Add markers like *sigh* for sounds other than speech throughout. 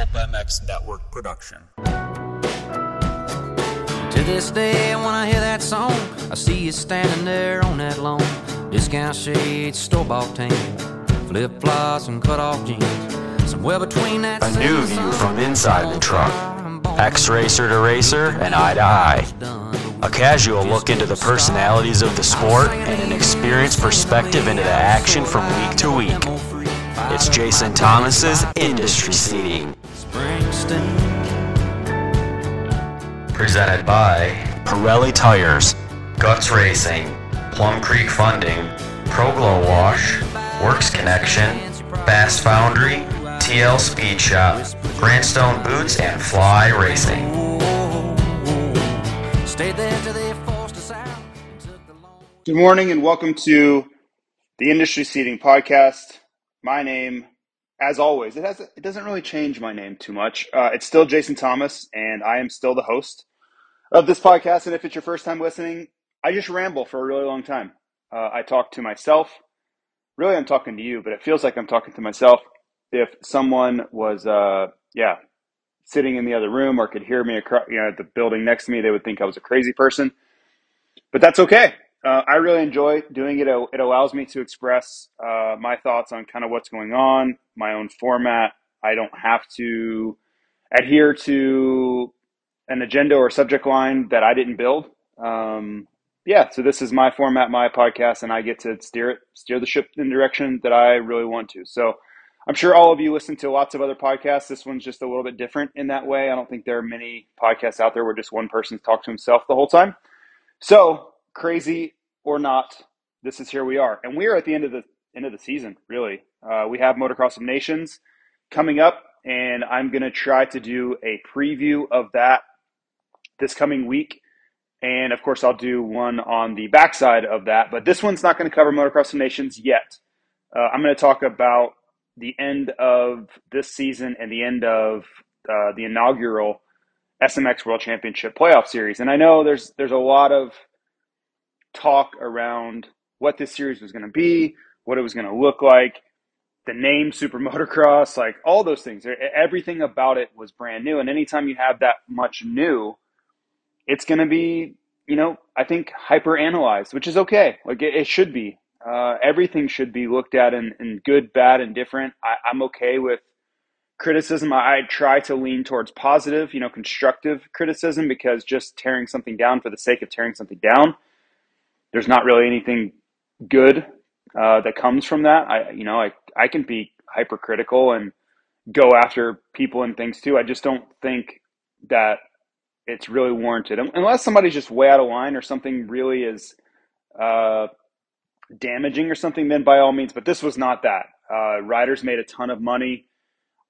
Pulp MX Network production. To this day, when I hear that song, I see you standing there on that lawn. Discount shades, store bought tan, flip flops, and cut off jeans. Somewhere between that. A new view from inside the truck. X racer to racer and eye to eye. A casual look into the personalities of the sport and an experienced perspective into the action from week to week. It's Jason Thomas's Industry Seating. Presented by Pirelli Tires, Guts Racing, Plum Creek Funding, Pro Glow Wash, Works Connection, Fast Foundry, TL Speed Shop, Grandstone Boots, and Fly Racing. Good morning and welcome to the Industry Seating Podcast. My name, as always, it has it doesn't really change my name too much. Uh, it's still Jason Thomas, and I am still the host of this podcast. And if it's your first time listening, I just ramble for a really long time. Uh, I talk to myself. Really, I'm talking to you, but it feels like I'm talking to myself. If someone was, uh, yeah, sitting in the other room or could hear me across, you know, the building next to me, they would think I was a crazy person. But that's okay uh, I really enjoy doing it. It allows me to express uh, my thoughts on kind of what's going on, my own format. I don't have to adhere to an agenda or subject line that I didn't build. Um, yeah, so this is my format, my podcast, and I get to steer it, steer the ship in the direction that I really want to. So I'm sure all of you listen to lots of other podcasts. This one's just a little bit different in that way. I don't think there are many podcasts out there where just one person talks to himself the whole time. So crazy or not, this is here we are, and we are at the end of the end of the season. Really, uh, we have Motocross of Nations coming up, and I'm going to try to do a preview of that this coming week. And of course, I'll do one on the backside of that. But this one's not going to cover Motocross of Nations yet. Uh, I'm going to talk about the end of this season and the end of uh, the inaugural SMX World Championship playoff series. And I know there's there's a lot of talk around what this series was going to be, what it was going to look like, the name Super Motocross, like all those things. Everything about it was brand new. And anytime you have that much new, it's going to be, you know, I think hyper analyzed, which is okay. Like it, it should be. Uh, everything should be looked at in, in good, bad, and different. I, I'm okay with criticism. I, I try to lean towards positive, you know, constructive criticism because just tearing something down for the sake of tearing something down there's not really anything good uh, that comes from that. I, you know, I, I can be hypercritical and go after people and things too. I just don't think that it's really warranted unless somebody's just way out of line or something really is uh, damaging or something. Then by all means, but this was not that. Uh, riders made a ton of money.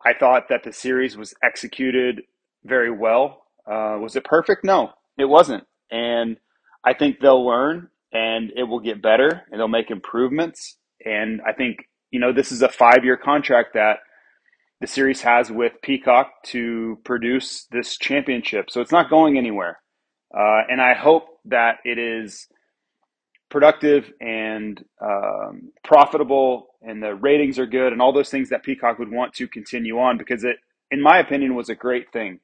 I thought that the series was executed very well. Uh, was it perfect? No, it wasn't. And I think they'll learn and it will get better and they'll make improvements. And I think, you know, this is a five year contract that the series has with Peacock to produce this championship. So it's not going anywhere. Uh, and I hope that it is productive and um, profitable and the ratings are good and all those things that Peacock would want to continue on because it, in my opinion, was a great thing.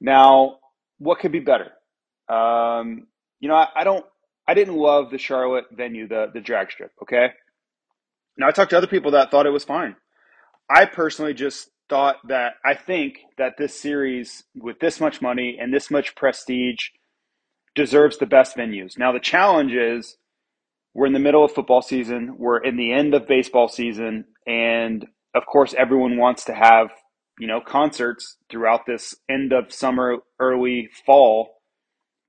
Now, what could be better? Um, you know, I, I don't I didn't love the Charlotte venue, the the drag strip. Okay. Now I talked to other people that thought it was fine. I personally just thought that I think that this series with this much money and this much prestige deserves the best venues. Now the challenge is we're in the middle of football season, we're in the end of baseball season, and of course everyone wants to have, you know, concerts throughout this end of summer, early fall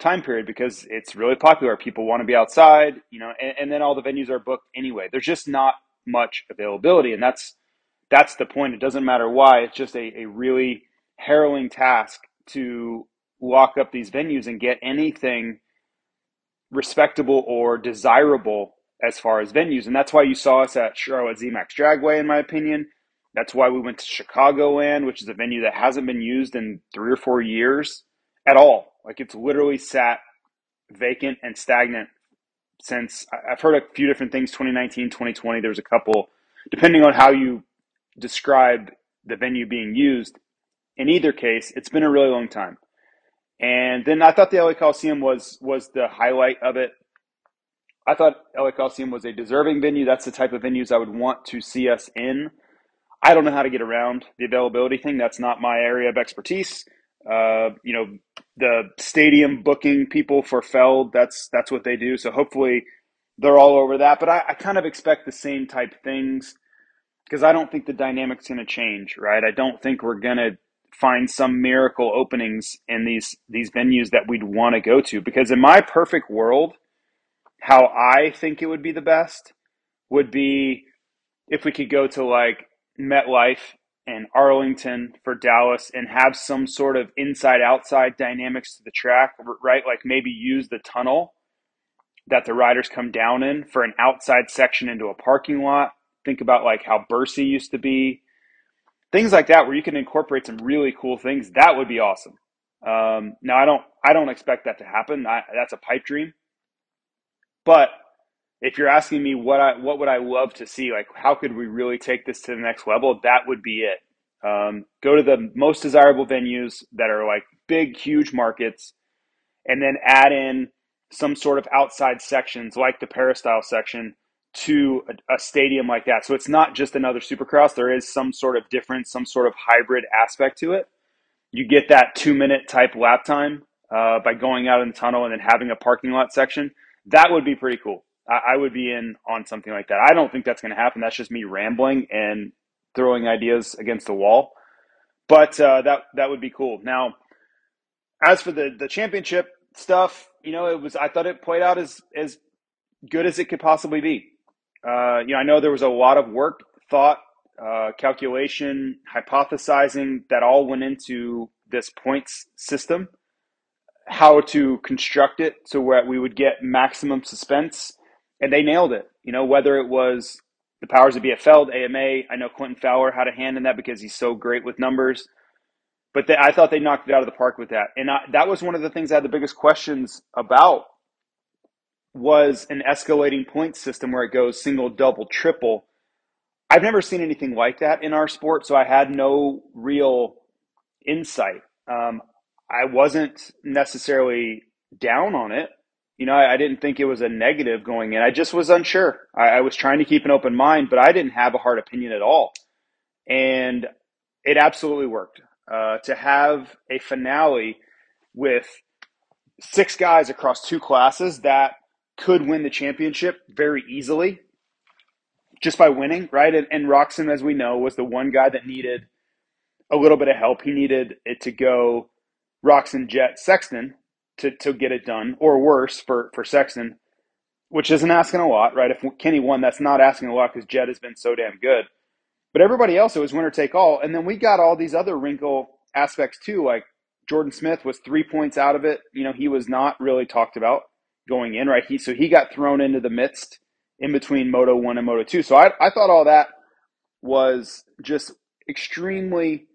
time period because it's really popular. People want to be outside, you know, and, and, then all the venues are booked anyway. There's just not much availability, and that's that's the point. It doesn't matter why. It's just a, a really harrowing task to lock up these venues and get anything respectable or desirable as far as venues. And that's why you saw us at Charlotte ZMAX Dragway, in my opinion. That's why we went to Chicagoland, which is a venue that hasn't been used in three or four years at all. Like it's literally sat vacant and stagnant since I've heard a few different things 2019, 2020. There's a couple, depending on how you describe the venue being used. in either case, it's been a really long time. And then I thought the LA Coliseum was was the highlight of it. I thought LA Coliseum was a deserving venue. That's the type of venues I would want to see us in. I don't know how to get around the availability thing. That's not my area of expertise. Uh, you know, the stadium booking people for Feld, that's that's what they do. So hopefully they're all over that. But I, I kind of expect the same type things because I don't think the dynamic's going to change, right? I don't think we're going to find some miracle openings in these these venues that we'd want to go to. Because in my perfect world, how I think it would be the best would be if we could go to like MetLife and Arlington for Dallas and have some sort of inside outside dynamics to the track, right? Like maybe use the tunnel that the riders come down in for an outside section into a parking lot. Think about like how Bercy used to be. Things like that where you can incorporate some really cool things. That would be awesome. Um, now I don't I don't expect that to happen. I, that's a pipe dream. But if you're asking me what I what would I love to see, like how could we really take this to the next level, that would be it. Um, go to the most desirable venues that are like big, huge markets, and then add in some sort of outside sections like the peristyle section to a, a stadium like that. So it's not just another supercross. There is some sort of difference, some sort of hybrid aspect to it. You get that two minute type lap time uh, by going out in the tunnel and then having a parking lot section. That would be pretty cool. I, I would be in on something like that. I don't think that's going to happen. That's just me rambling and throwing ideas against the wall. But uh, that that would be cool. Now, as for the the championship stuff, you know, it was I thought it played out as as good as it could possibly be. Uh, you know, I know there was a lot of work, thought, uh, calculation, hypothesizing that all went into this points system. How to construct it so that we would get maximum suspense, and they nailed it. You know, whether it was the powers that be at Feld, AMA. I know Clinton Fowler had a hand in that because he's so great with numbers. But they, I thought they knocked it out of the park with that, and I, that was one of the things I had the biggest questions about was an escalating point system where it goes single, double, triple. I've never seen anything like that in our sport, so I had no real insight. Um, I wasn't necessarily down on it. You know, I, I, didn't think it was a negative going in. I just was unsure. I, I was trying to keep an open mind, but I didn't have a hard opinion at all. And it absolutely worked. Uh, to have a finale with six guys across two classes that could win the championship very easily just by winning, right? And, and Roczen, as we know, was the one guy that needed a little bit of help. He needed it to go Roczen, Jett, Sexton to, to get it done, or worse for, for Sexton, which isn't asking a lot, right? If Kenny won, that's not asking a lot because Jett has been so damn good. But everybody else, it was winner take all. And then we got all these other wrinkle aspects too, like Jordan Smith was three points out of it. You know, he was not really talked about going in, right? He so he got thrown into the midst in between Moto One and Moto Two. So I, I thought all that was just extremely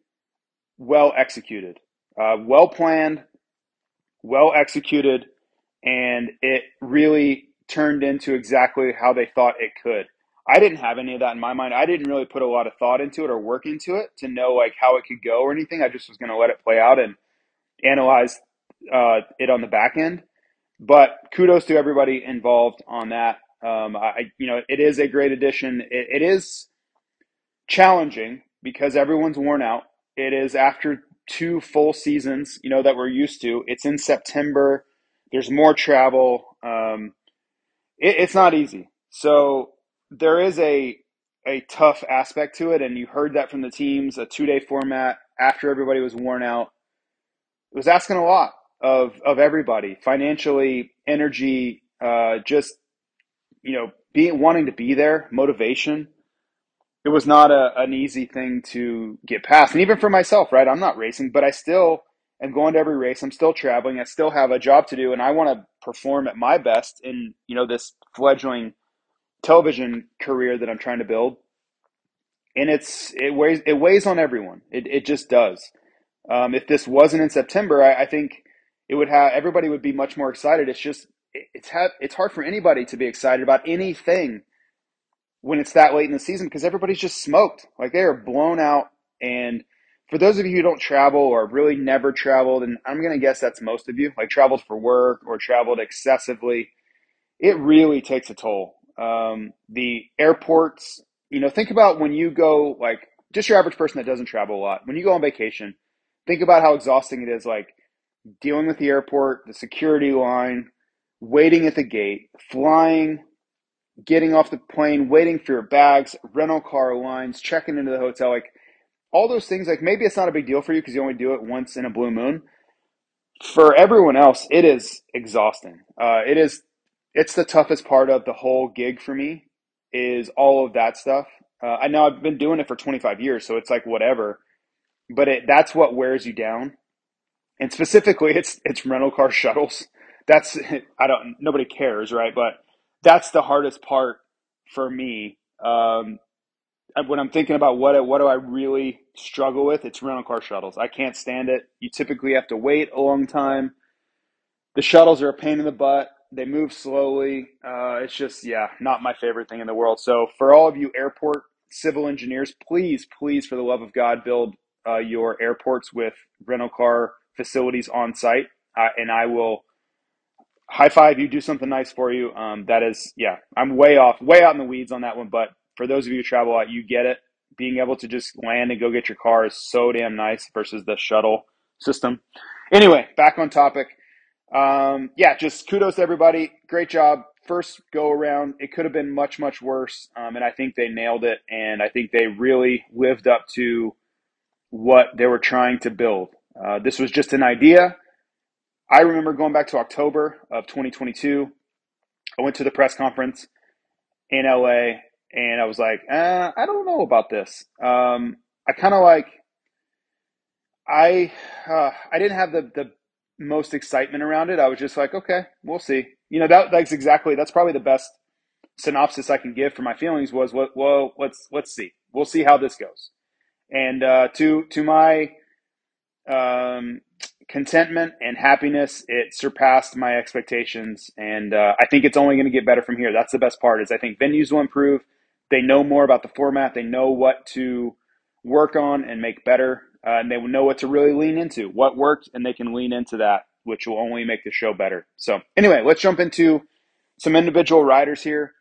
well executed, uh, well planned, well executed, and it really turned into exactly how they thought it could. I didn't have any of that in my mind. I didn't really put a lot of thought into it or work into it to know like how it could go or anything. I just was going to let it play out and analyze uh, it on the back end. But kudos to everybody involved on that. Um, I, you know, it is a great addition. It, it is challenging because everyone's worn out. It is after two full seasons, you know, that we're used to. It's in September. There's more travel. Um, it, it's not easy. So there is a a tough aspect to it, and you heard that from the teams. A two day format after everybody was worn out. It was asking a lot of of everybody financially, energy, uh, just you know, being wanting to be there, motivation. It was not a, an easy thing to get past, and even for myself, right? I'm not racing, but I still am going to every race. I'm still traveling. I still have a job to do, and I want to perform at my best in you know this fledgling television career that I'm trying to build. And it's it weighs it weighs on everyone. It it just does. Um, if this wasn't in September, I, I, think it would have everybody would be much more excited. It's just it's ha- it's hard for anybody to be excited about anything when it's that late in the season because everybody's just smoked. Like they are blown out, and for those of you who don't travel or really never traveled, and I'm going to guess that's most of you, like traveled for work or traveled excessively, it really takes a toll. Um, the airports, you know, think about when you go, like, just your average person that doesn't travel a lot, when you go on vacation, think about how exhausting it is, like, dealing with the airport, the security line, waiting at the gate, flying, getting off the plane, waiting for your bags, rental car lines, checking into the hotel, like, all those things, like maybe it's not a big deal for you because you only do it once in a blue moon. For everyone else, it is exhausting. Uh, it is, it's the toughest part of the whole gig for me. Is all of that stuff. Uh, I know I've been doing it for 25 years, so it's like whatever. But it that's what wears you down. And specifically, it's it's rental car *laughs* shuttles. That's *laughs* I don't nobody cares, right? But that's the hardest part for me. Um, when I'm thinking about what what do I really struggle with, it's rental car shuttles. I can't stand it. You typically have to wait a long time. The shuttles are a pain in the butt. They move slowly. Uh, it's just yeah, not my favorite thing in the world. So for all of you airport civil engineers, please, please, for the love of God, build uh, your airports with rental car facilities on site, uh, and I will high five you. Do something nice for you. Um, that is yeah, I'm way off, way out in the weeds on that one, but for those of you who travel a lot, you get it. Being able to just land and go get your car is so damn nice versus the shuttle system. Anyway, back on topic. Um, yeah, just kudos to everybody. Great job. First go around. It could have been much, much worse. Um, and I think they nailed it. And I think they really lived up to what they were trying to build. Uh, this was just an idea. I remember going back to October of 2022. I went to the press conference in LA and I was like, uh, I don't know about this. Um, I kind of like, I, uh, I didn't have the the most excitement around it. I was just like, okay, we'll see. You know, that that's exactly that's probably the best synopsis I can give for my feelings was, well, well let's let's see, we'll see how this goes. And uh, to to my um, contentment and happiness, it surpassed my expectations, and uh, I think it's only going to get better from here. That's the best part. Is I think venues will improve they know more about the format. They know what to work on and make better, uh, and they will know what to really lean into. What worked, and they can lean into that, which will only make the show better. So, anyway, let's jump into some individual riders here.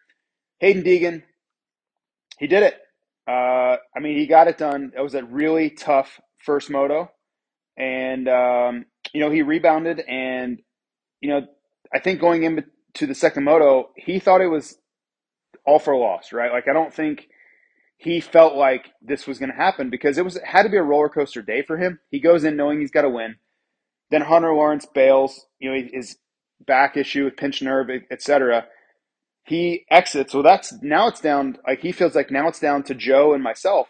Haiden Deegan, he did it. Uh, I mean, he got it done. It was a really tough first moto, and um, you know he rebounded, and you know I think going into the second moto, he thought it was all for a loss, right? Like I don't think he felt like this was going to happen because it was it had to be a roller coaster day for him. He goes in knowing he's got to win. Then Hunter Lawrence bails, you know, his back issue with pinched nerve, etc. He exits. So that's now it's down. Like he feels like now it's down to Jo and myself,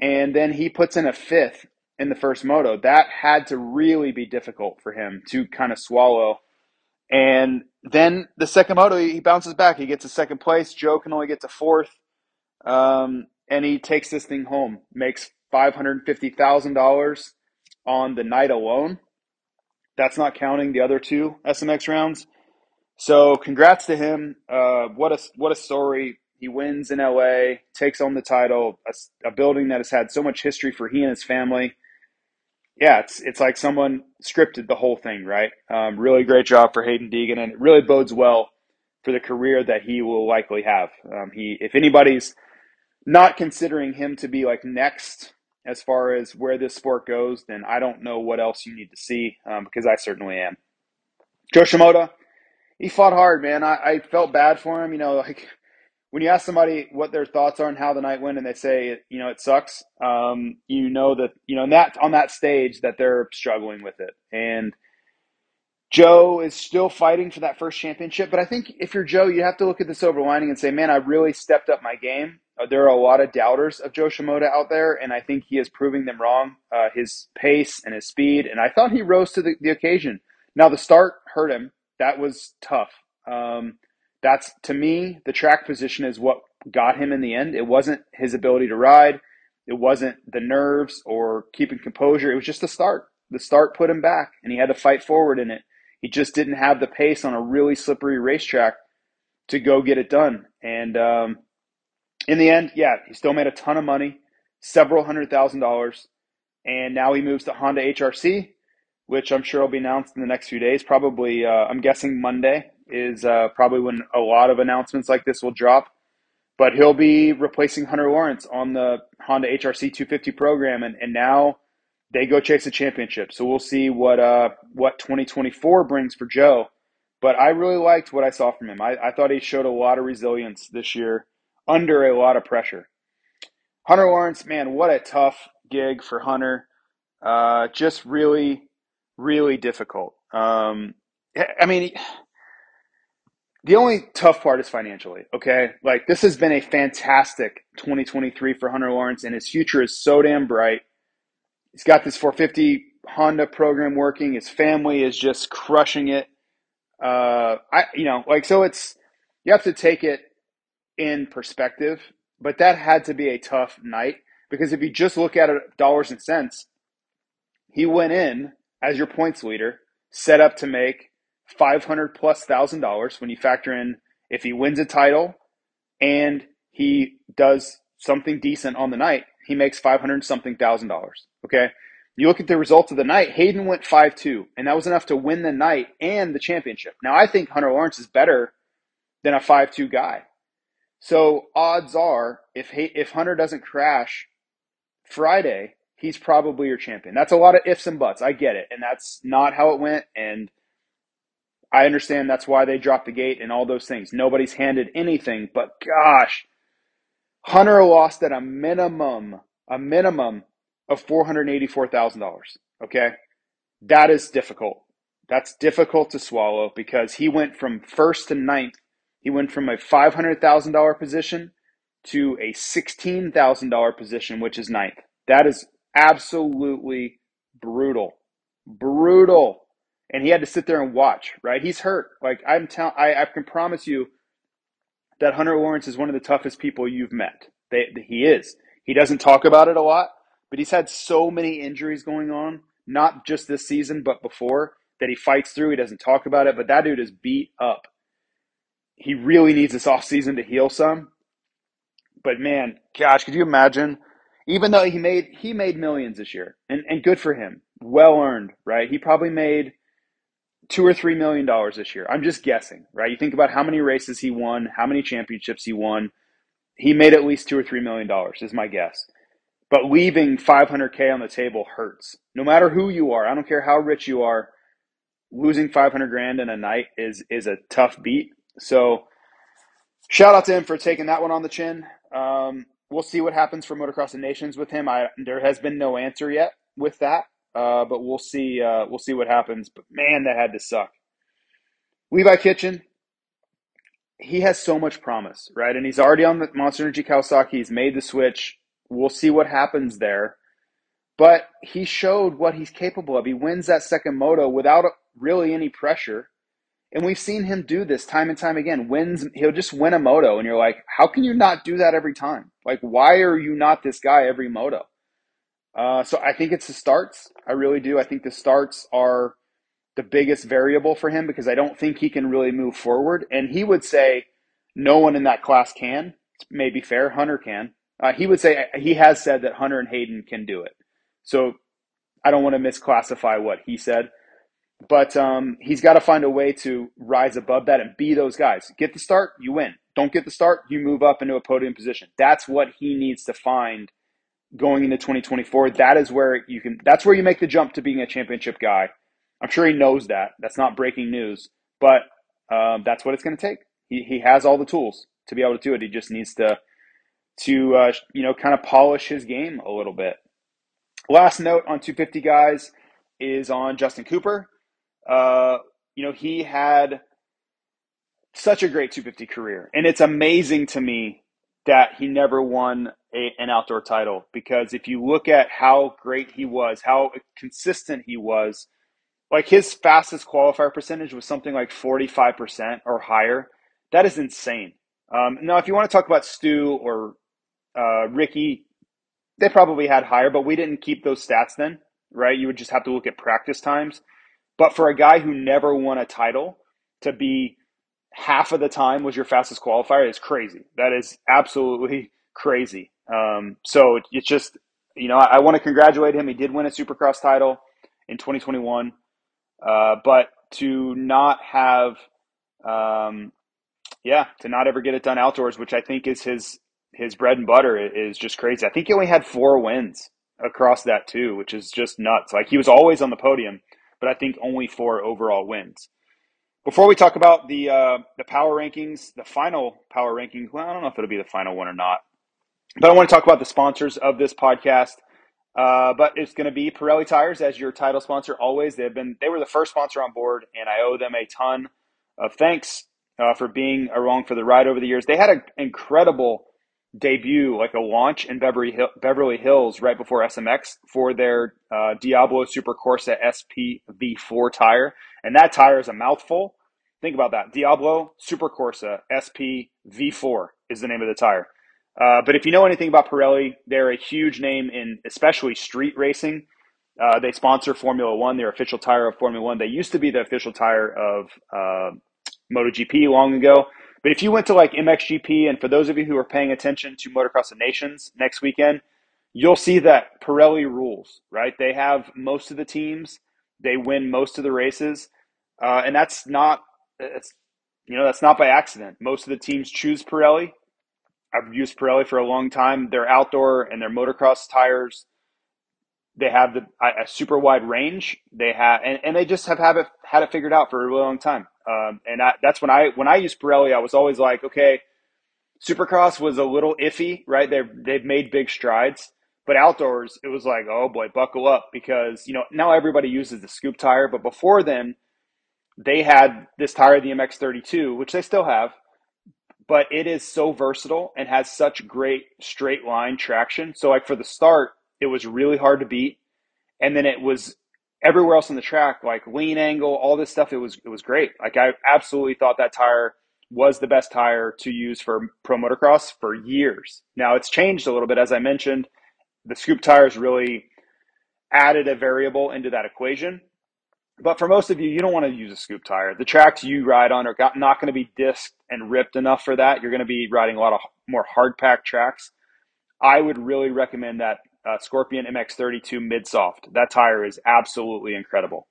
and then he puts in a fifth in the first moto. That had to really be difficult for him to kind of swallow. And then the second moto, he bounces back. He gets a second place. Jo can only get to fourth. Um, and he takes this thing home, makes $550,000 on the night alone. That's not counting the other two SMX rounds. So congrats to him. Uh, what a what a story. He wins in LA, takes home the title, a, a building that has had so much history for he and his family yeah, it's it's like someone scripted the whole thing, right? Um, really great job for Haiden Deegan, and it really bodes well for the career that he will likely have. Um, he, if anybody's not considering him to be like next as far as where this sport goes, then I don't know what else you need to see um, because I certainly am. Jo Shimoda, he fought hard, man. I, I felt bad for him. You know, like when you ask somebody what their thoughts are and how the night went, and they say, you know, it sucks, um, you know that you know that on that stage that they're struggling with it. And Jo is still fighting for that first championship, but I think if you're Jo, you have to look at the silver lining and say, man, I really stepped up my game. Uh, there are a lot of doubters of Jo Shimoda out there, and I think he is proving them wrong. Uh, his pace and his speed, and I thought he rose to the, the occasion. Now the start hurt him. That was tough. Um, that's to me the track position is what got him in the end. It wasn't his ability to ride. It wasn't the nerves or keeping composure. It was just the start. The start put him back, and he had to fight forward in it. He just didn't have the pace on a really slippery racetrack to go get it done. And um, in the end, yeah, he still made a ton of money, several hundred thousand dollars. and now he moves to Honda HRC, which I'm sure will be announced in the next few days. Probably, uh, I'm guessing Monday is uh, probably when a lot of announcements like this will drop. But he'll be replacing Hunter Lawrence on the Honda HRC 250 program, and, and now they go chase a championship. So we'll see what uh, what 2024 brings for Jo. But I really liked what I saw from him. I, I thought he showed a lot of resilience this year under a lot of pressure. Hunter Lawrence, man, what a tough gig for Hunter. Uh, just really, really difficult. Um, I mean, the only tough part is financially, okay? Like, this has been a fantastic 2023 for Hunter Lawrence, and his future is so damn bright. He's got this 450 Honda program working. His family is just crushing it. Uh, I, you know, like, so it's, you have to take it in perspective, but that had to be a tough night because if you just look at it dollars and cents, he went in as your points leader, set up to make 500 plus thousand dollars when you factor in if he wins a title and he does something decent on the night, he makes 500 something thousand dollars. Okay. You look at the results of the night, Haiden went 5 2, and that was enough to win the night and the championship. Now, I think Hunter Lawrence is better than a 5 2 guy. So, odds are, if, Hay- if Hunter doesn't crash Friday, he's probably your champion. That's a lot of ifs and buts. I get it. And that's not how it went. And I understand that's why they dropped the gate and all those things. Nobody's handed anything, but gosh, Hunter lost at a minimum, a minimum of $484,000. Okay. That is difficult. That's difficult to swallow because he went from first to ninth. He went from a $500,000 position to a $16,000 position, which is ninth. That is absolutely brutal. Brutal. And he had to sit there and watch, right? He's hurt. Like I'm telling, I, can promise you that Hunter Lawrence is one of the toughest people you've met. They, he is. He doesn't talk about it a lot, but he's had so many injuries going on, not just this season, but before, that he fights through. He doesn't talk about it, but that dude is beat up. He really needs this offseason to heal some. But man, gosh, could you imagine? Even though he made he made millions this year, and, and good for him. Well earned, right? He probably made two or three million dollars this year. I'm just guessing, right? You think about how many races he won, how many championships he won. He made at least two or three million dollars, is my guess. But leaving 500K on the table hurts. No matter who you are, I don't care how rich you are, losing 500 grand in a night is is a tough beat. So, shout out to him for taking that one on the chin. Um, we'll see what happens for Motocross of Nations with him. I there has been no answer yet with that, uh, but we'll see. Uh, we'll see what happens. But man, that had to suck. Levi Kitchen, he has so much promise, right? And he's already on the Monster Energy Kawasaki. He's made the switch. We'll see what happens there. But he showed what he's capable of. He wins that second moto without really any pressure. And we've seen him do this time and time again. Wins, he'll just win a moto, and you're like, how can you not do that every time? Like, why are you not this guy every moto? Uh, so I think it's the starts. I really do. I think the starts are the biggest variable for him because I don't think he can really move forward. And he would say no one in that class can. It's maybe fair. Hunter can. Uh, he would say he has said that Hunter and Haiden can do it. So I don't want to misclassify what he said, but um, he's got to find a way to rise above that and be those guys. Get the start, you win. Don't get the start, you move up into a podium position. That's what he needs to find going into 2024. That is where you can. That's where you make the jump to being a championship guy. I'm sure he knows that. That's not breaking news, but um, that's what it's going to take. He he has all the tools to be able to do it. He just needs to to uh, you know kind of polish his game a little bit. Last note on 250 guys is on Justin Cooper. Uh, you know he had such a great 250 career, and it's amazing to me that he never won a, an outdoor title because if you look at how great he was, how consistent he was, like his fastest qualifier percentage was something like 45% or higher. That is insane. Um, now, if you want to talk about Stu or uh, Ricky, they probably had higher, but we didn't keep those stats then, right? You would just have to look at practice times. But for a guy who never won a title to be half of the time was your fastest qualifier is crazy. That is absolutely crazy. Um, so it's just you know, I, I want to congratulate him. He did win a Supercross title in 2021, uh, but to not have, um, yeah, to not ever get it done outdoors, which I think is his his bread and butter, is just crazy. I think he only had four wins across that too, which is just nuts. Like he was always on the podium, but I think only four overall wins. Before we talk about the uh, the power rankings, the final power rankings, well, I don't know if it'll be the final one or not, but I want to talk about the sponsors of this podcast. Uh, but it's going to be Pirelli Tires as your title sponsor. Always, they've been they were the first sponsor on board, and I owe them a ton of thanks uh, for being along for the ride over the years. They had an incredible debut, like a launch in Beverly, Hill, Beverly Hills right before SMX for their uh, Diablo Super Corsa SP V4 tire, and that tire is a mouthful. Think about that. Diablo Super Corsa SP V4 is the name of the tire. Uh, but if you know anything about Pirelli, they're a huge name in especially street racing. Uh, they sponsor Formula One, their official tire of Formula One. They used to be the official tire of uh, MotoGP long ago. But if you went to like MXGP, and for those of you who are paying attention to Motocross of Nations next weekend, you'll see that Pirelli rules, right? They have most of the teams, they win most of the races, uh, and that's not, it's, you know, that's not by accident. Most of the teams choose Pirelli. I've used Pirelli for a long time. Their outdoor and their motocross tires, they have the a super wide range. They have, and, and they just have, have it, had it figured out for a really long time. Um, and I, that's when I when I used Pirelli, I was always like, okay, Supercross was a little iffy, right? They've they've made big strides, but outdoors it was like, oh boy, buckle up because you know now everybody uses the scoop tire, but before then they had this tire, the MX32, which they still have, but it is so versatile and has such great straight line traction. So like for the start, it was really hard to beat, and then it was everywhere else on the track, like lean angle, all this stuff, it was it was great. Like I absolutely thought that tire was the best tire to use for pro motocross for years. Now it's changed a little bit, as I mentioned. The scoop tires really added a variable into that equation. But for most of you, you don't want to use a scoop tire. The tracks you ride on are not going to be disked and ripped enough for that. You're going to be riding a lot of more hard pack tracks. I would really recommend that uh, Scorpion MX32 Midsoft. That tire is absolutely incredible.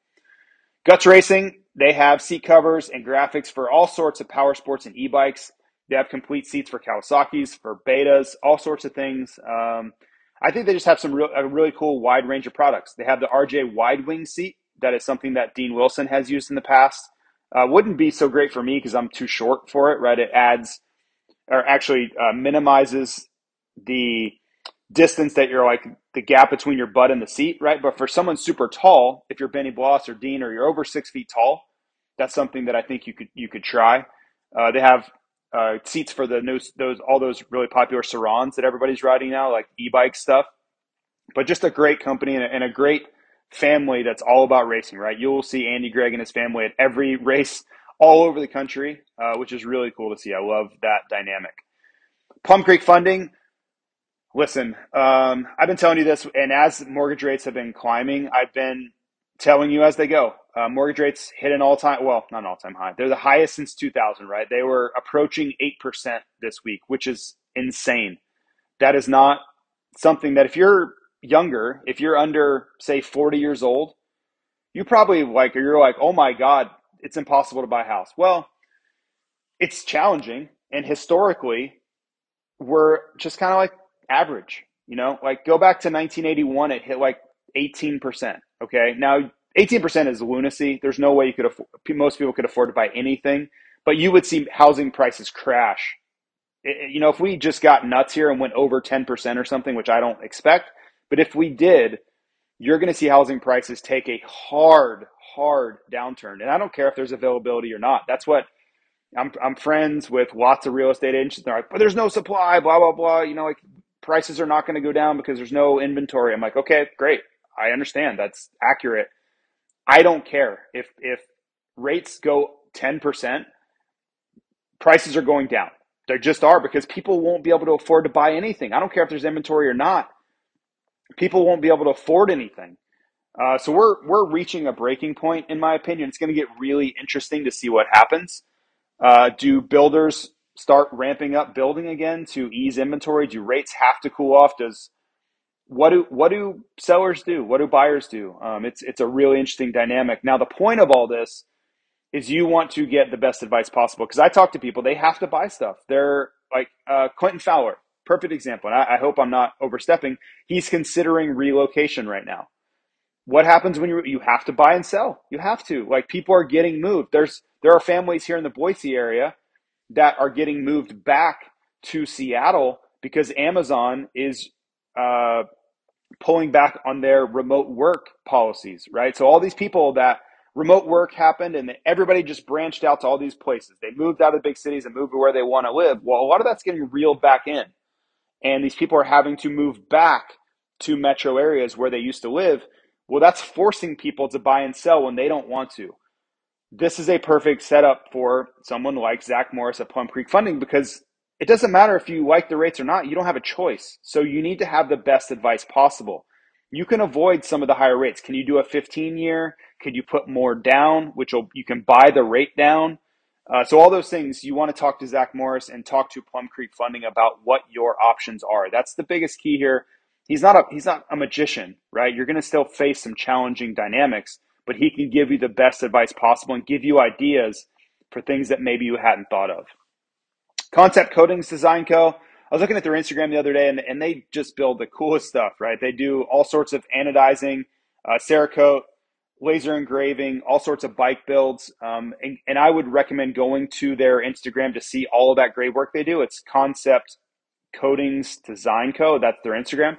Guts Racing, they have seat covers and graphics for all sorts of power sports and e-bikes. They have complete seats for Kawasaki's, for Betas, all sorts of things. Um, I think they just have some a really cool wide range of products. They have the RJ wide wing seat. That is something that Dean Wilson has used in the past. Uh, wouldn't be so great for me because I'm too short for it, right? It adds, or actually uh, minimizes the distance that you're like the gap between your butt and the seat, right? But for someone super tall, if you're Benny Bloss or Dean or you're over six feet tall, that's something that I think you could you could try. Uh, they have uh, seats for the those, those all those really popular Sur-Rons that everybody's riding now, like e-bike stuff. But just a great company and a, and a great family that's all about racing, right? You will see Andy Gregg and his family at every *laughs* race all over the country, uh, which is really cool to see. I love that dynamic. Plum Creek Funding Listen, um, I've been telling you this, and as mortgage rates have been climbing, I've been telling you as they go. Uh, mortgage rates hit an all time, well, not an all time high. They're the highest since 2000, right? They were approaching 8% this week, which is insane. That is not something that if you're younger, if you're under, say, 40 years old, you probably like, or you're like, oh my God, it's impossible to buy a house. Well, it's challenging. And historically, we're just kind of like average. You know, like go back to 1981, it hit like 18%. Okay. Now, 18% is lunacy. There's no way you could afford, most people could afford to buy anything, but you would see housing prices crash. It, you know, if we just got nuts here and went over 10% or something, which I don't expect, but if we did, you're going to see housing prices take a hard, hard downturn. And I don't care if there's availability or not. That's what I'm, I'm friends with lots of real estate agents. They're like, but there's no supply, blah, blah, blah. You know, like prices are not going to go down because there's no inventory. I'm like, okay, great. I understand. That's accurate. I don't care if if rates go 10%, prices are going down. They just are because people won't be able to afford to buy anything. I don't care if there's inventory or not. People won't be able to afford anything. Uh, so we're we're reaching a breaking point, in my opinion. It's going to get really interesting to see what happens. Uh, do builders start ramping up building again to ease inventory? Do rates have to cool off? Does what do what do sellers do? What do buyers do? Um, it's it's a really interesting dynamic. Now, the point of all this is you want to get the best advice possible. Because I talk to people, they have to buy stuff. They're like uh, Clinton Fowler, perfect example. And I, I hope I'm not overstepping. He's considering relocation right now. What happens when you you have to buy and sell? You have to. Like people are getting moved. There's there are families here in the Boise area that are getting moved back to Seattle because Amazon is uh, pulling back on their remote work policies, right? So all these people that remote work happened and everybody just branched out to all these places. They moved out of the big cities and moved to where they want to live. Well, a lot of that's getting reeled back in. And these people are having to move back to metro areas where they used to live. Well, that's forcing people to buy and sell when they don't want to. This is a perfect setup for someone like Zach Morris at Plum Creek Funding because it doesn't matter if you like the rates or not. You don't have a choice. So you need to have the best advice possible. You can avoid some of the higher rates. Can you do a 15 year? Could you put more down, which you can buy the rate down? Uh, so all those things you want to talk to Zach Morris and talk to Plum Creek Funding about what your options are. That's the biggest key here. He's not a he's not a magician, right? You're going to still face some challenging dynamics, but he can give you the best advice possible and give you ideas for things that maybe you hadn't thought of. Concept Coatings Design Co. I was looking at their Instagram the other day, and, and they just build the coolest stuff, right? They do all sorts of anodizing, uh, Cerakote, laser engraving, all sorts of bike builds. Um, and, and I would recommend going to their Instagram to see all of that great work they do. It's Concept Coatings Design Co. That's their Instagram.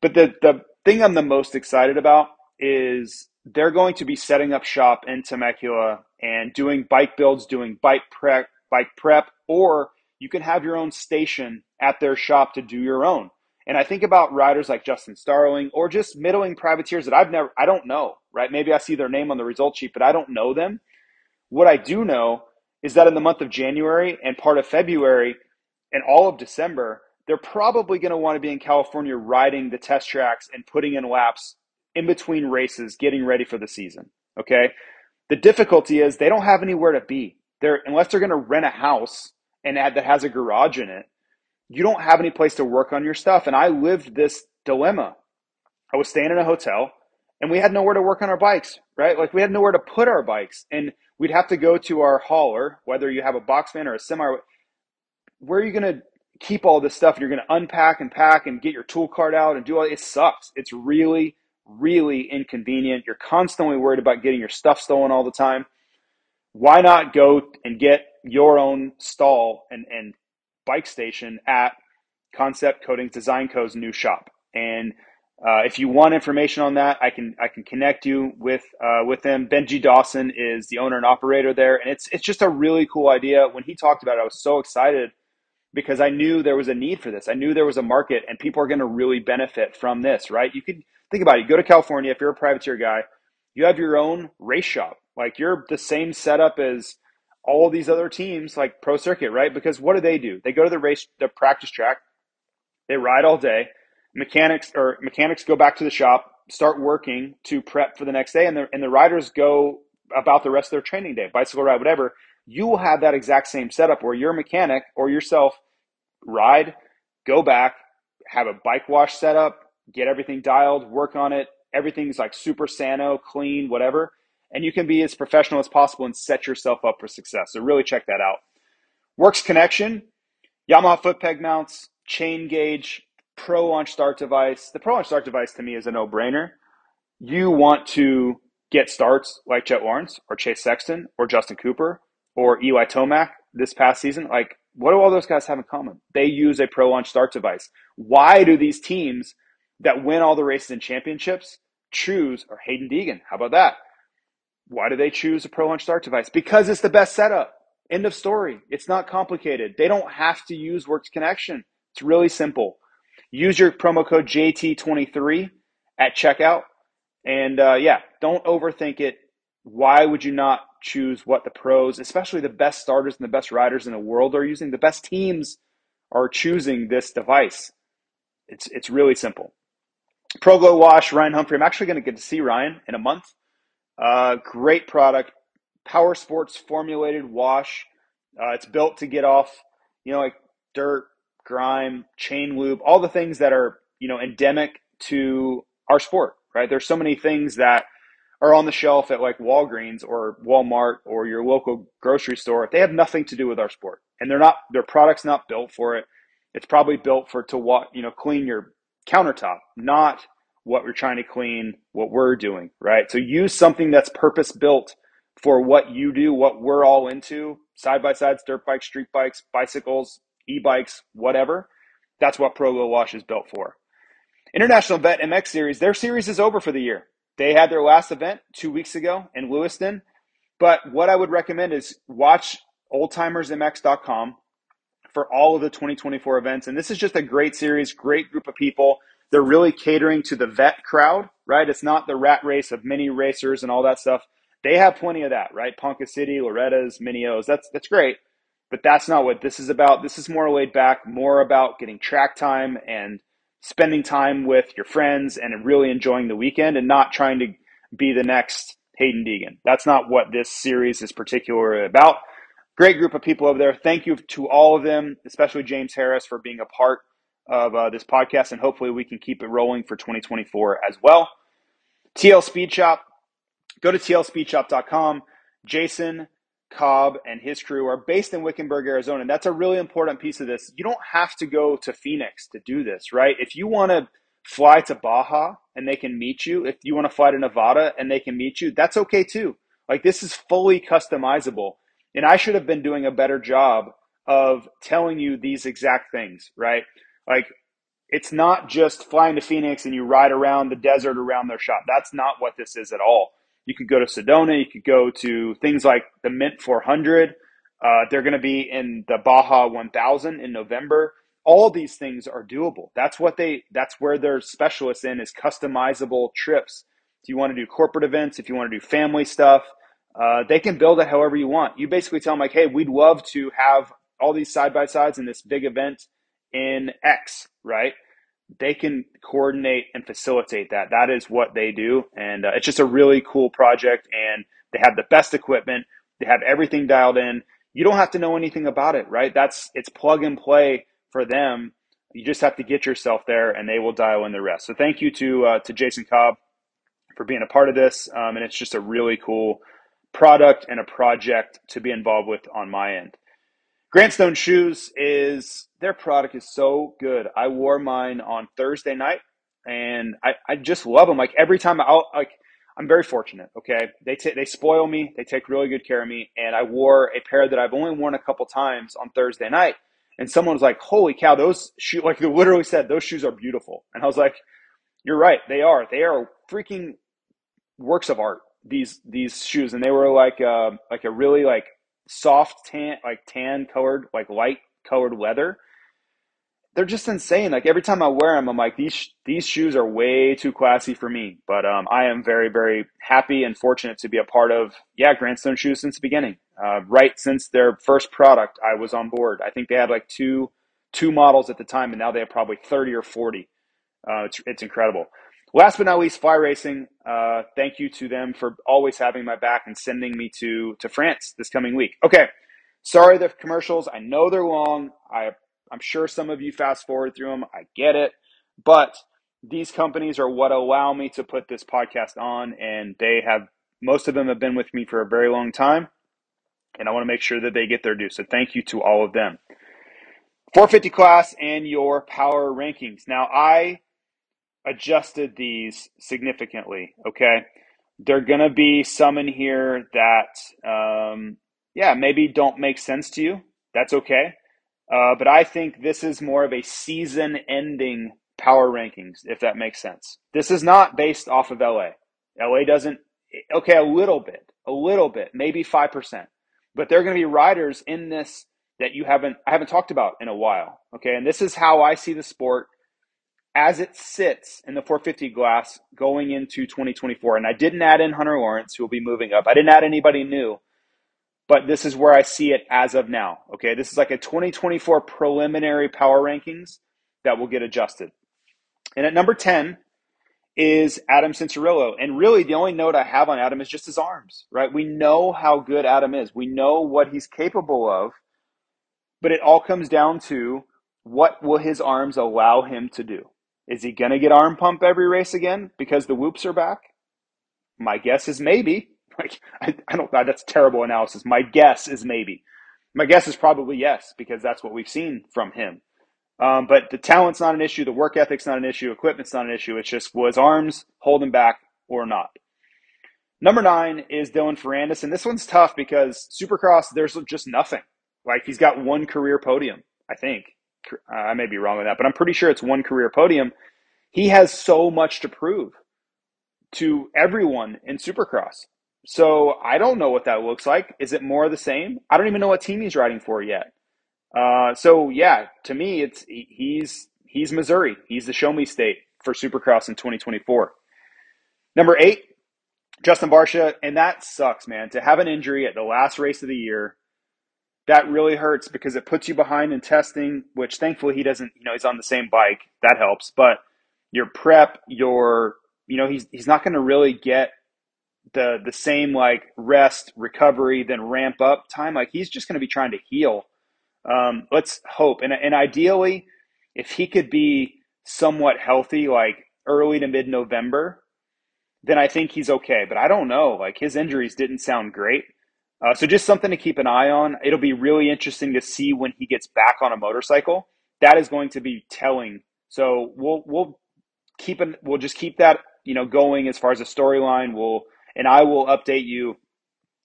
But the, the thing I'm the most excited about is they're going to be setting up shop in Temecula and doing bike builds, doing bike prep, bike prep, or you can have your own station at their shop to do your own. And I think about riders like Justin Starling or just middling privateers that I've never, I don't know, right? Maybe I see their name on the result sheet, but I don't know them. What I do know is that in the month of January and part of February and all of December, they're probably going to want to be in California riding the test tracks and putting in laps in between races, getting ready for the season. Okay. The difficulty is they don't have anywhere to be. They're, unless they're going to rent a house and add, that has a garage in it, you don't have any place to work on your stuff. And I lived this dilemma. I was staying in a hotel and we had nowhere to work on our bikes, right? Like we had nowhere to put our bikes. And we'd have to go to our hauler, whether you have a box van or a semi. Where are you going to keep all this stuff? You're going to unpack and pack and get your tool cart out and do all it sucks. It's really, really inconvenient. You're constantly worried about getting your stuff stolen all the time. Why not go and get your own stall and, and bike station at Concept Coatings Design Co.'s new shop. And uh, if you want information on that, I can I can connect you with uh, with them. Benji Dawson is the owner and operator there, and it's it's just a really cool idea. When he talked about it, I was so excited because I knew there was a need for this. I knew there was a market, and people are going to really benefit from this. Right? You could think about it. You go to California if you're a privateer guy, you have your own race shop. Like you're the same setup as all these other teams like Pro Circuit, right? Because what do they do? They go to the race, the practice track, they ride all day. Mechanics or mechanics go back to the shop, start working to prep for the next day, and the and the riders go about the rest of their training day, bicycle ride, whatever. You will have that exact same setup where your mechanic or yourself ride, go back, have a bike wash set up, get everything dialed, work on it. Everything's like super sano, clean, whatever and you can be as professional as possible and set yourself up for success. So really check that out. Works Connection, Yamaha foot peg mounts, chain gauge, Pro Launch Start device. The Pro Launch Start device to me is a no brainer. You want to get starts like Jett Lawrence or Chase Sexton or Justin Cooper or Eli Tomac this past season. Like, what do all those guys have in common? They use a Pro Launch Start device. Why do these teams that win all the races and championships choose, or Haiden Deegan? How about that? Why do they choose a Pro Launch Start device? Because it's the best setup. End of story. It's not complicated. They don't have to use Works Connection. It's really simple. Use your promo code JT23 at checkout. And uh, yeah, don't overthink it. Why would you not choose what the pros, especially the best starters and the best riders in the world, are using? The best teams are choosing this device. It's, it's really simple. Pro Glow Wash, Ryan Humphrey. I'm actually going to get to see Ryan in a month. Uh, great product, Power Sports formulated wash. Uh, it's built to get off, you know, like dirt, grime, chain lube, all the things that are you know, endemic to our sport, right? There's so many things that are on the shelf at like Walgreens or Walmart or your local grocery store. They have nothing to do with our sport, and they're not. Their product's not built for it. It's probably built for to what you know clean your countertop, not what we're trying to clean, what we're doing, right? So use something that's purpose built for what you do, what we're all into side by sides, dirt bikes, street bikes, bicycles, e bikes, whatever. That's what Pro Glow Wash is built for. International Vet MX Series, their series is over for the year. They had their last event two weeks ago in Lewiston. But what I would recommend is watch oldtimersmx.com for all of the 2024 events. And this is just a great series, great group of people. They're really catering to the vet crowd, right? It's not the rat race of mini racers and all that stuff. They have plenty of that, right? Ponca City, Loretta's, Mini-O's. That's that's great. But that's not what this is about. This is more laid back, more about getting track time and spending time with your friends and really enjoying the weekend and not trying to be the next Haiden Deegan. That's not what this series is particularly about. Great group of people over there. Thank you to all of them, especially James Harris for being a part of uh, this podcast, and hopefully we can keep it rolling for 2024 as well. TL Speed Shop, Go to tlspeedshop.com. Jason Cobb and his crew are based in Wickenburg, Arizona. And that's a really important piece of this. You don't have to go to Phoenix to do this, right? If you want to fly to Baja and they can meet you, if you want to fly to Nevada and they can meet you, that's okay too. Like this is fully customizable. And I should have been doing a better job of telling you these exact things, right? Like it's not just flying to Phoenix and you ride around the desert around their shop. That's not what this is at all. You could go to Sedona. You could go to things like the Mint 400. Uh, they're going to be in the Baja 1000 in November. All these things are doable. That's what they. That's where they're specialists in is customizable trips. If you want to do corporate events, if you want to do family stuff, uh, they can build it however you want. You basically tell them like, hey, we'd love to have all these side by sides in this big event in X, right? they can coordinate and facilitate that. That is what they do. And uh, it's just a really cool project. And they have the best equipment, they have everything dialed in. You don't have to know anything about it, right? That's it's plug and play for them. You just have to get yourself there, and they will dial in the rest. So thank you to uh, to Jason Cobb for being a part of this, um, and it's just a really cool product and a project to be involved with on my end. Grantstone Shoes is their product is so good. I wore mine on Thursday night, and I, I just love them. Like every time I like, I'm very fortunate. Okay, they t- they spoil me. They take really good care of me, and I wore a pair that I've only worn a couple times on Thursday night. And someone was like, "Holy cow, those shoes!" Like they literally said, "Those shoes are beautiful." And I was like, "You're right. They are. They are freaking works of art." These these shoes, and they were like uh, like a really like soft tan, like tan colored, like light colored leather. They're just insane. Like every time I wear them, I'm like these these shoes are way too classy for me. But um, I am very very happy and fortunate to be a part of yeah Grantstone shoes since the beginning. Uh, right since their first product, I was on board. I think they had like two two models at the time, and now they have probably thirty or forty. Uh, it's it's incredible. Last but not least, Fly Racing. Uh, thank you to them for always having my back and sending me to to France this coming week. Okay, sorry the commercials. I know they're long. I I'm sure some of you fast forward through them. I get it, but these companies are what allow me to put this podcast on, and they have most of them have been with me for a very long time, and I want to make sure that they get their due. So thank you to all of them. 450 class and your power rankings. Now I adjusted these significantly. Okay. There are going to be some in here that, um, yeah, maybe don't make sense to you. That's okay. Uh, but I think this is more of a season ending power rankings, if that makes sense. This is not based off of LA. LA doesn't, okay, a little bit, a little bit, maybe 5%. But there are going to be riders in this that you haven't, I haven't talked about in a while. Okay. And this is how I see the sport as it sits in the 450 class going into 2024. And I didn't add in Hunter Lawrence, who will be moving up. I didn't add anybody new, but this is where I see it as of now. Okay, this is like a 2024 preliminary power rankings that will get adjusted. And at number 10 is Adam Cianciarulo. And really, the only note I have on Adam is just his arms, right? We know how good Adam is, we know what he's capable of, but it all comes down to what will his arms allow him to do Is he going to get arm pump every race again because the whoops are back? My guess is maybe. *laughs* Like I, I don't. That's terrible analysis. My guess is maybe. My guess is probably yes because that's what we've seen from him. Um, but the talent's not an issue. The work ethic's not an issue. Equipment's not an issue. It's just was arms holding back or not. Number nine is Dylan Ferrandis, and this one's tough because Supercross there's just nothing. Like he's got one career podium, I think. I may be wrong with that, but I'm pretty sure it's one career podium. He has so much to prove to everyone in Supercross. So I don't know what that looks like. Is it more of the same? I don't even know what team he's riding for yet. Uh, so yeah, to me, it's he's he's Missouri. He's the show me state for Supercross in 2024. Number eight, Justin Barcia, and that sucks, man. To have an injury at the last race of the year, that really hurts because it puts you behind in testing. Which thankfully he doesn't. You know, he's on the same bike. That helps, but your prep, your you know, he's he's not going to really get the the same like rest, recovery, then ramp up time. Like he's just going to be trying to heal. Um, let's hope, and and ideally, if he could be somewhat healthy, like early to mid November, then I think he's okay. But I don't know. Like his injuries didn't sound great. Uh, so just something to keep an eye on. It'll be really interesting to see when he gets back on a motorcycle. That is going to be telling. So we'll we'll keep an, we'll just keep that you know going as far as a storyline. We'll and I will update you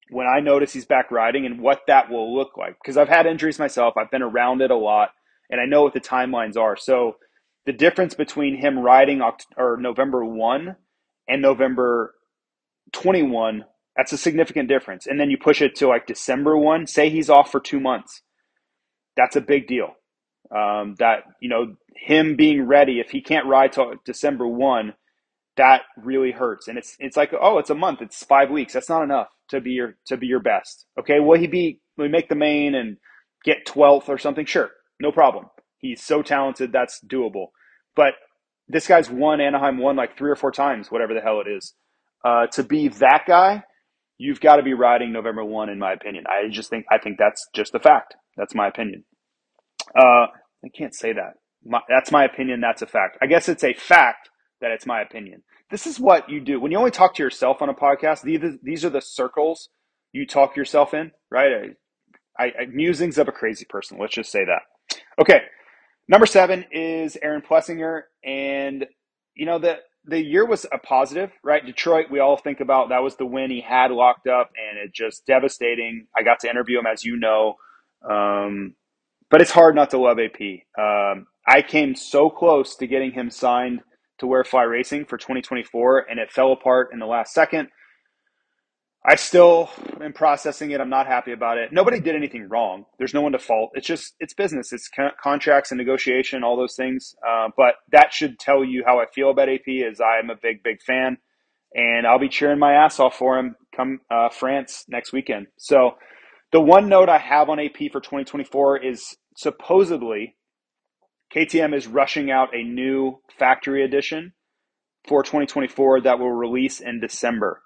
when I notice he's back riding and what that will look like. Because I've had injuries myself, I've been around it a lot, and I know what the timelines are. So the difference between him riding or November one and November twenty one, that's a significant difference. And then you push it to like December one. Say he's off for two months, that's a big deal. Um, that you know him being ready if he can't ride till December one that really hurts. And it's it's like, oh, it's a month, it's five weeks. That's not enough to be your to be your best. Okay, will he be will he make the main and get twelfth or something? Sure, no problem. He's so talented, that's doable. But this guy's won Anaheim won like three or four times, whatever the hell it is. Uh, to be that guy, you've got to be riding November one, in my opinion. I just think I think that's just a fact. That's my opinion. Uh, I can't say that. My, that's my opinion. That's a fact. I guess it's a fact that it's my opinion. This is what you do when you only talk to yourself on a podcast. These these are the circles you talk yourself in, right? I, I, musings of a crazy person. Let's just say that. Okay, number seven is Aaron Plessinger, and you know the the year was a positive, right? Detroit, we all think about that was the win he had locked up, and it just devastating. I got to interview him, as you know, um, but it's hard not to love AP. Um, I came so close to getting him signed to wear Fly Racing for 2024, and it fell apart in the last second. I still am processing it. I'm not happy about it. Nobody did anything wrong. There's no one to fault. It's just it's business. It's contracts and negotiation, all those things. Uh, but that should tell you how I feel about AP. Is I'm a big big fan, and I'll be cheering my ass off for him come uh, France next weekend. So the one note I have on AP for 2024 is supposedly KTM is rushing out a new factory edition for 2024 that will release in December.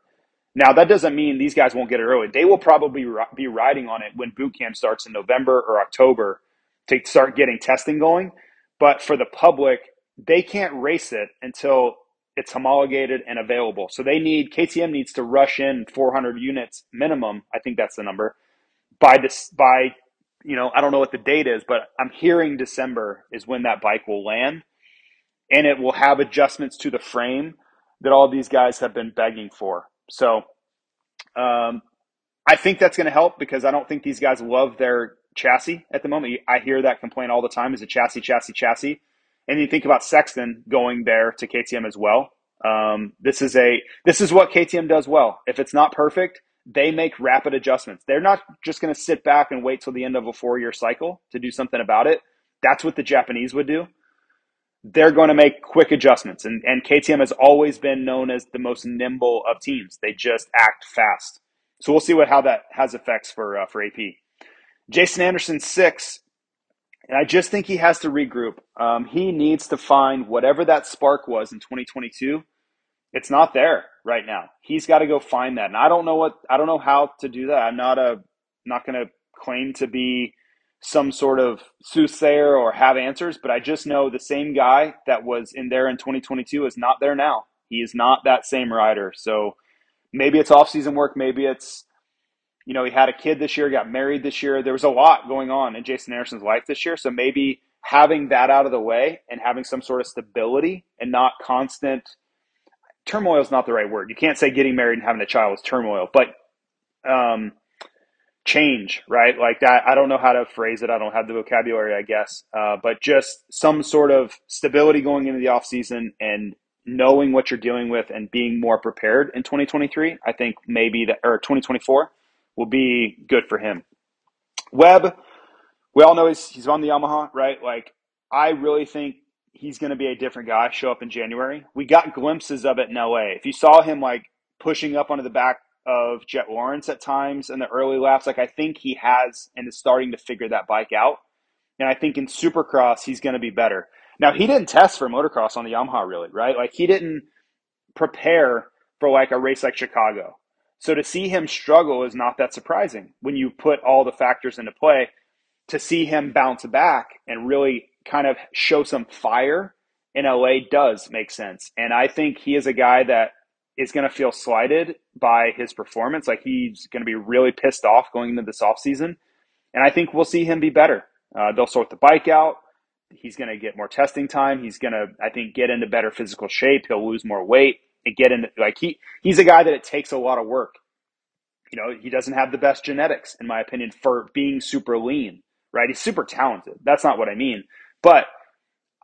Now, that doesn't mean these guys won't get it early. They will probably be riding on it when boot camp starts in November or October to start getting testing going. But for the public, they can't race it until it's homologated and available. So they need KTM needs to rush in 400 units minimum. I think that's the number by this by you know, I don't know what the date is, but I'm hearing December is when that bike will land and it will have adjustments to the frame that all these guys have been begging for. So, um, I think that's going to help because I don't think these guys love their chassis at the moment. I hear that complaint all the time is a chassis, chassis, chassis. And you think about Sexton going there to KTM as well. Um, this is a this is what KTM does well. If it's not perfect, they make rapid adjustments. They're not just going to sit back and wait till the end of a four year cycle to do something about it. That's what the Japanese would do. They're going to make quick adjustments. And, and KTM has always been known as the most nimble of teams. They just act fast. So we'll see what how that has effects for uh, for AP. Jason Anderson six, and I just think he has to regroup. Um, he needs to find whatever that spark was in 2022 it's not there right now. He's got to go find that. And I don't know what I don't know how to do that. I'm not a not going to claim to be some sort of soothsayer or have answers, but I just know the same guy that was in there in 2022 is not there now. He is not that same rider. So maybe it's off-season work, maybe it's you know, he had a kid this year, got married this year. There was a lot going on in Jason Anderson's life this year. So maybe having that out of the way and having some sort of stability and not constant turmoil is not the right word. You can't say getting married and having a child is turmoil, but um, change, right? Like that. I don't know how to phrase it. I don't have the vocabulary, I guess. Uh, but just some sort of stability going into the off season and knowing what you're dealing with and being more prepared in 2023. I think maybe that or 2024 will be good for him. Webb, we all know he's he's on the Yamaha, right? Like I really think he's going to be a different guy. Show up in January. We got glimpses of it in LA. If you saw him like pushing up onto the back of Jett Lawrence at times in the early laps. Like I think he has and is starting to figure that bike out. And I think in Supercross he's going to be better. Now he didn't test for motocross on the Yamaha really, right? Like he didn't prepare for like a race like Chicago. So to see him struggle is not that surprising when you put all the factors into play. To see him bounce back and really kind of show some fire in LA does make sense. And I think he is a guy that is going to feel slighted by his performance. Like he's going to be really pissed off going into this offseason. And I think we'll see him be better. Uh, they'll sort the bike out. He's going to get more testing time. He's going to, I think, get into better physical shape. He'll lose more weight and get into like he he's a guy that it takes a lot of work. You know, he doesn't have the best genetics, in my opinion, for being super lean. Right? He's super talented. That's not what I mean. But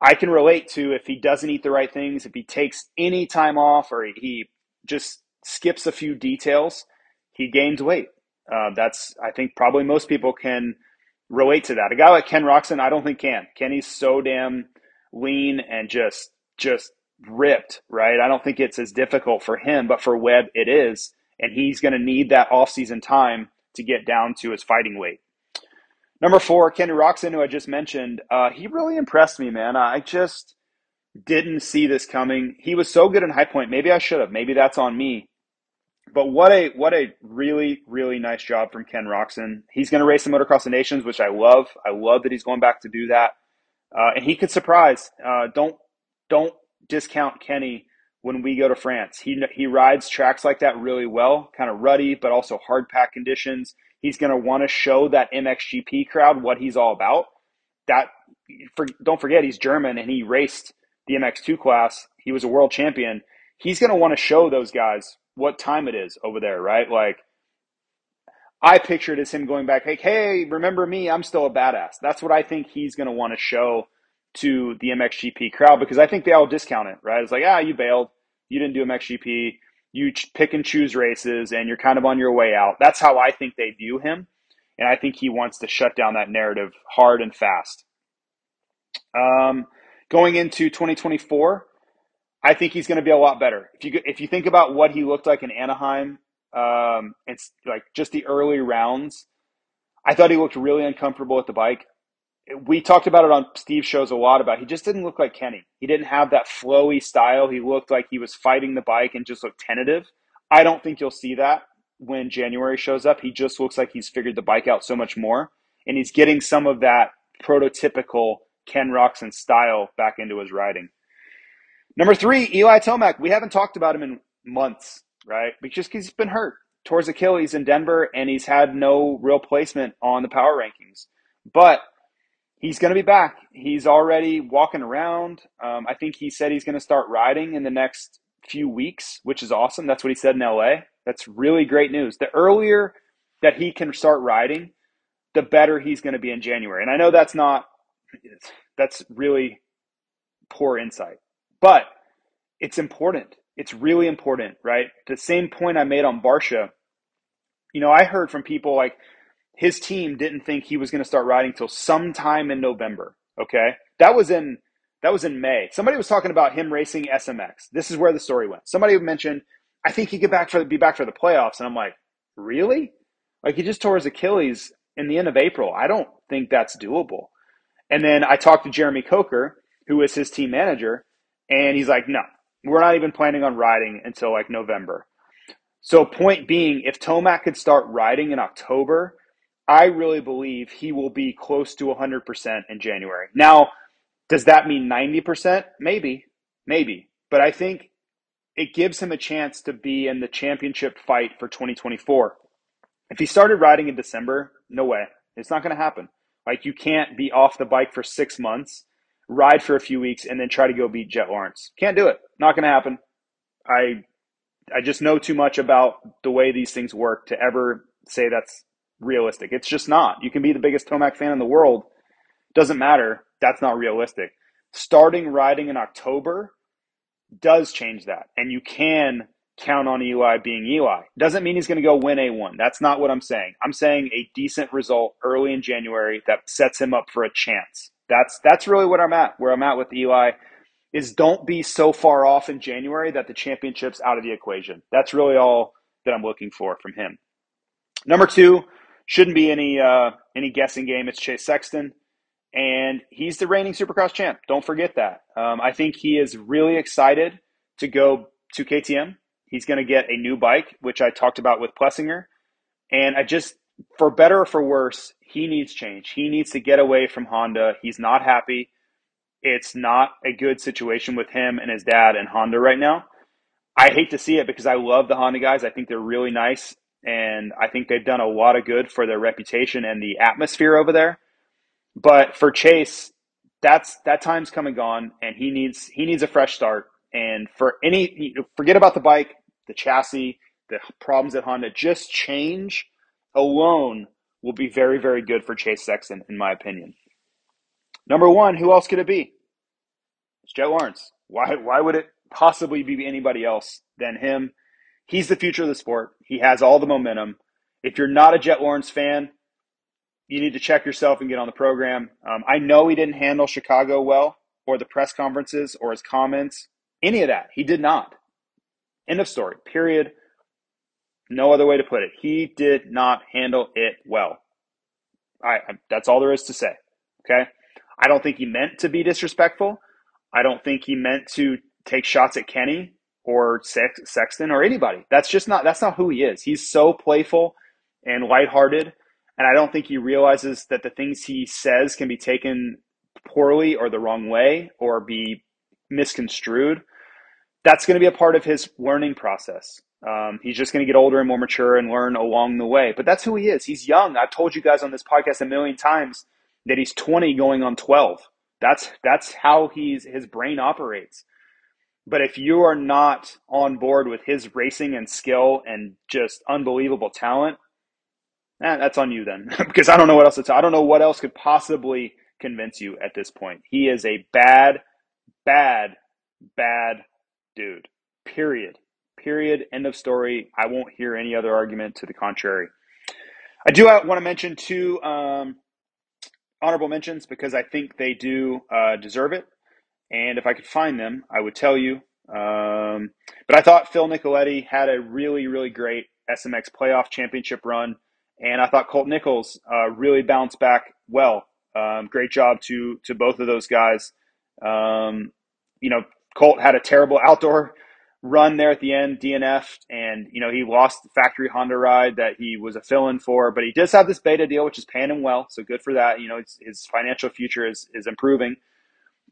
I can relate to if he doesn't eat the right things, if he takes any time off, or he just skips a few details, he gains weight. Uh, that's I think probably most people can relate to that. A guy like Ken Roczen, I don't think can. Kenny's so damn lean and just just ripped, right? I don't think it's as difficult for him, but for Webb it is, and he's going to need that off-season time to get down to his fighting weight. Number four, Kenny Roczen, who I just mentioned, uh, he really impressed me, man. I just didn't see this coming. He was so good in High Point. Maybe I should have. Maybe that's on me. But what a what a really really nice job from Ken Roczen. He's going to race the Motocross of Nations, which I love. I love that he's going back to do that, uh, and he could surprise. Uh, don't don't discount Kenny when we go to France. He he rides tracks like that really well, kind of ruddy, but also hard pack conditions. He's going to want to show that MXGP crowd what he's all about. That for, don't forget he's German and he raced the MX2 class. He was a world champion. He's going to want to show those guys what time it is over there, right? Like, I pictured as him going back, hey, hey, remember me? I'm still a badass. That's what I think he's going to want to show to the MXGP crowd because I think they all discount it, right? It's like, ah, you bailed. You didn't do MXGP. You pick and choose races and you're kind of on your way out. That's how I think they view him. And I think he wants to shut down that narrative hard and fast. Um, Going into 2024, I think he's going to be a lot better. If you if you think about what he looked like in Anaheim, um, it's like just the early rounds. I thought he looked really uncomfortable with the bike. We talked about it on Steve's shows a lot about he just didn't look like Kenny. He didn't have that flowy style. He looked like he was fighting the bike and just looked tentative. I don't think you'll see that when January shows up. He just looks like he's figured the bike out so much more, and he's getting some of that prototypical Ken Roczen style back into his riding. Number three, Eli Tomac. We haven't talked about him in months, right? Because he's been hurt. Towards Achilles in Denver, and he's had no real placement on the power rankings. But he's going to be back. He's already walking around. Um, I think he said he's going to start riding in the next few weeks, which is awesome. That's what he said in LA. That's really great news. The earlier that he can start riding, the better he's going to be in January. And I know that's not that's really poor insight. But it's important. It's really important, right? The same point I made on Barcia, you know, I heard from people like his team didn't think he was going to start riding till sometime in November. Okay. That was in that was in May. Somebody was talking about him racing SMX. This is where the story went. Somebody mentioned, I think he could back for be back for the playoffs. And I'm like, really? Like he just tore his Achilles in the end of April. I don't think that's doable. And then I talked to Jeremy Coker, who is his team manager, and he's like, no, we're not even planning on riding until like November. So, point being, if Tomac could start riding in October, I really believe he will be close to 100% in January. Now, does that mean 90%? Maybe, maybe. But I think it gives him a chance to be in the championship fight for 2024. If he started riding in December, no way. It's not going to happen. Like, you can't be off the bike for six months, ride for a few weeks, and then try to go beat Jett Lawrence. Can't do it. Not going to happen. I I just know too much about the way these things work to ever say that's realistic. It's just not. You can be the biggest Tomac fan in the world. Doesn't matter. That's not realistic. Starting riding in October does change that. And you can count on Eli being Eli. Doesn't mean he's going to go win A1. That's not what I'm saying. I'm saying a decent result early in January that sets him up for a chance. That's that's really what I'm at. Where I'm at with Eli is don't be so far off in January that the championship's out of the equation. That's really all that I'm looking for from him. Number two shouldn't be any uh, any guessing game. It's Chase Sexton, and he's the reigning Supercross champ. Don't forget that. Um, I think he is really excited to go to KTM. He's going to get a new bike, which I talked about with Plessinger, and I just for better or for worse, he needs change. He needs to get away from Honda. He's not happy it's not a good situation with him and his dad and Honda right now. I hate to see it because I love the Honda guys. I think they're really nice and I think they've done a lot of good for their reputation and the atmosphere over there. But for Chase, that's that time's come and gone and he needs he needs a fresh start. And for any forget about the bike, the chassis, the problems at Honda, just change alone will be very, very good for Chase Sexton, in my opinion. Number one, who else could it be? It's Jett Lawrence. Why, why would it possibly be anybody else than him? He's the future of the sport. He has all the momentum. If you're not a Jett Lawrence fan, you need to check yourself and get on the program. Um, I know he didn't handle Chicago well, or the press conferences, or his comments, any of that. He did not. End of story. Period. No other way to put it. He did not handle it well. I, I that's all there is to say. Okay. I don't think he meant to be disrespectful. I don't think he meant to take shots at Kenny or Sex- Sexton or anybody. That's just not that's not who he is. He's so playful and lighthearted, and I don't think he realizes that the things he says can be taken poorly or the wrong way or be misconstrued. That's going to be a part of his learning process. Um, he's just going to get older and more mature and learn along the way. But that's who he is. He's young. I've told you guys on this podcast a million times that he's 20 going on 12. That's that's how he's his brain operates. But if you are not on board with his racing and skill and just unbelievable talent, eh, that's on you then. *laughs* because I don't know what else to tell. I don't know what else could possibly convince you at this point. He is a bad, bad, bad dude. Period. Period. End of story. I won't hear any other argument to the contrary. I do want to mention two um, honorable mentions because I think they do uh, deserve it. And if I could find them, I would tell you. Um, but I thought Phil Nicoletti had a really, really great SMX playoff championship run. And I thought Colt Nichols uh, really bounced back well. Um, great job to to both of those guys. Um, you know, Colt had a terrible outdoor run there at the end, DNF, and you know he lost the factory Honda ride that he was a fill-in for, but he does have this beta deal, which is paying him well, so good for that. You know, his financial future is is improving.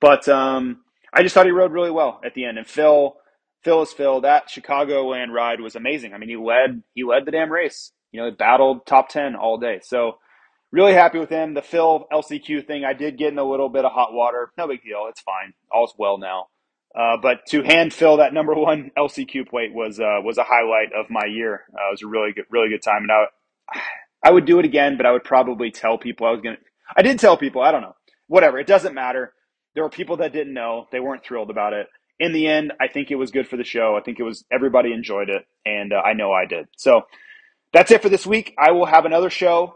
But um, I just thought he rode really well at the end, and Phil, Phil is Phil. That Chicagoland ride was amazing. I mean, he led he led the damn race. You know, he battled top ten all day, so. Really happy with him. The Phil LCQ thing, I did get in a little bit of hot water. No big deal. It's fine. All's well now. Uh, but to hand Phil that number one LCQ plate was uh, was a highlight of my year. Uh, it was a really good, really good time, and I, I would do it again, but I would probably tell people I was gonna. I did tell people. I don't know. Whatever. It doesn't matter. There were people that didn't know. They weren't thrilled about it. In the end, I think it was good for the show. I think it was everybody enjoyed it, and uh, I know I did. So that's it for this week. I will have another show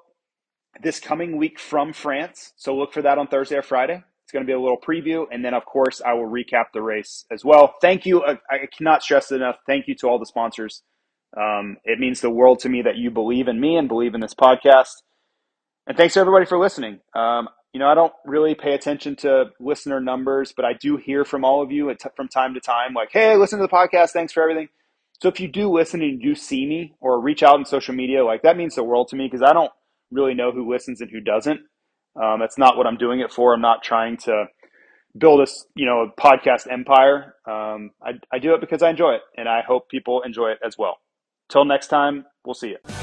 this coming week from France. So look for that on Thursday or Friday going to be a little preview, and then of course I will recap the race as well. Thank you. I, I cannot stress enough. Thank you to all the sponsors. Um, it means the world to me that you believe in me and believe in this podcast. And thanks to everybody for listening. Um, you know, I don't really pay attention to listener numbers, but I do hear from all of you t- from time to time, like, "Hey, listen to the podcast. Thanks for everything." So if you do listen and you do see me or reach out on social media, like that means the world to me because I don't really know who listens and who doesn't. Um, that's not what I'm doing it for. I'm not trying to build a you know podcast empire. Um, I, I do it because I enjoy it, and I hope people enjoy it as well. Till next time, we'll see you.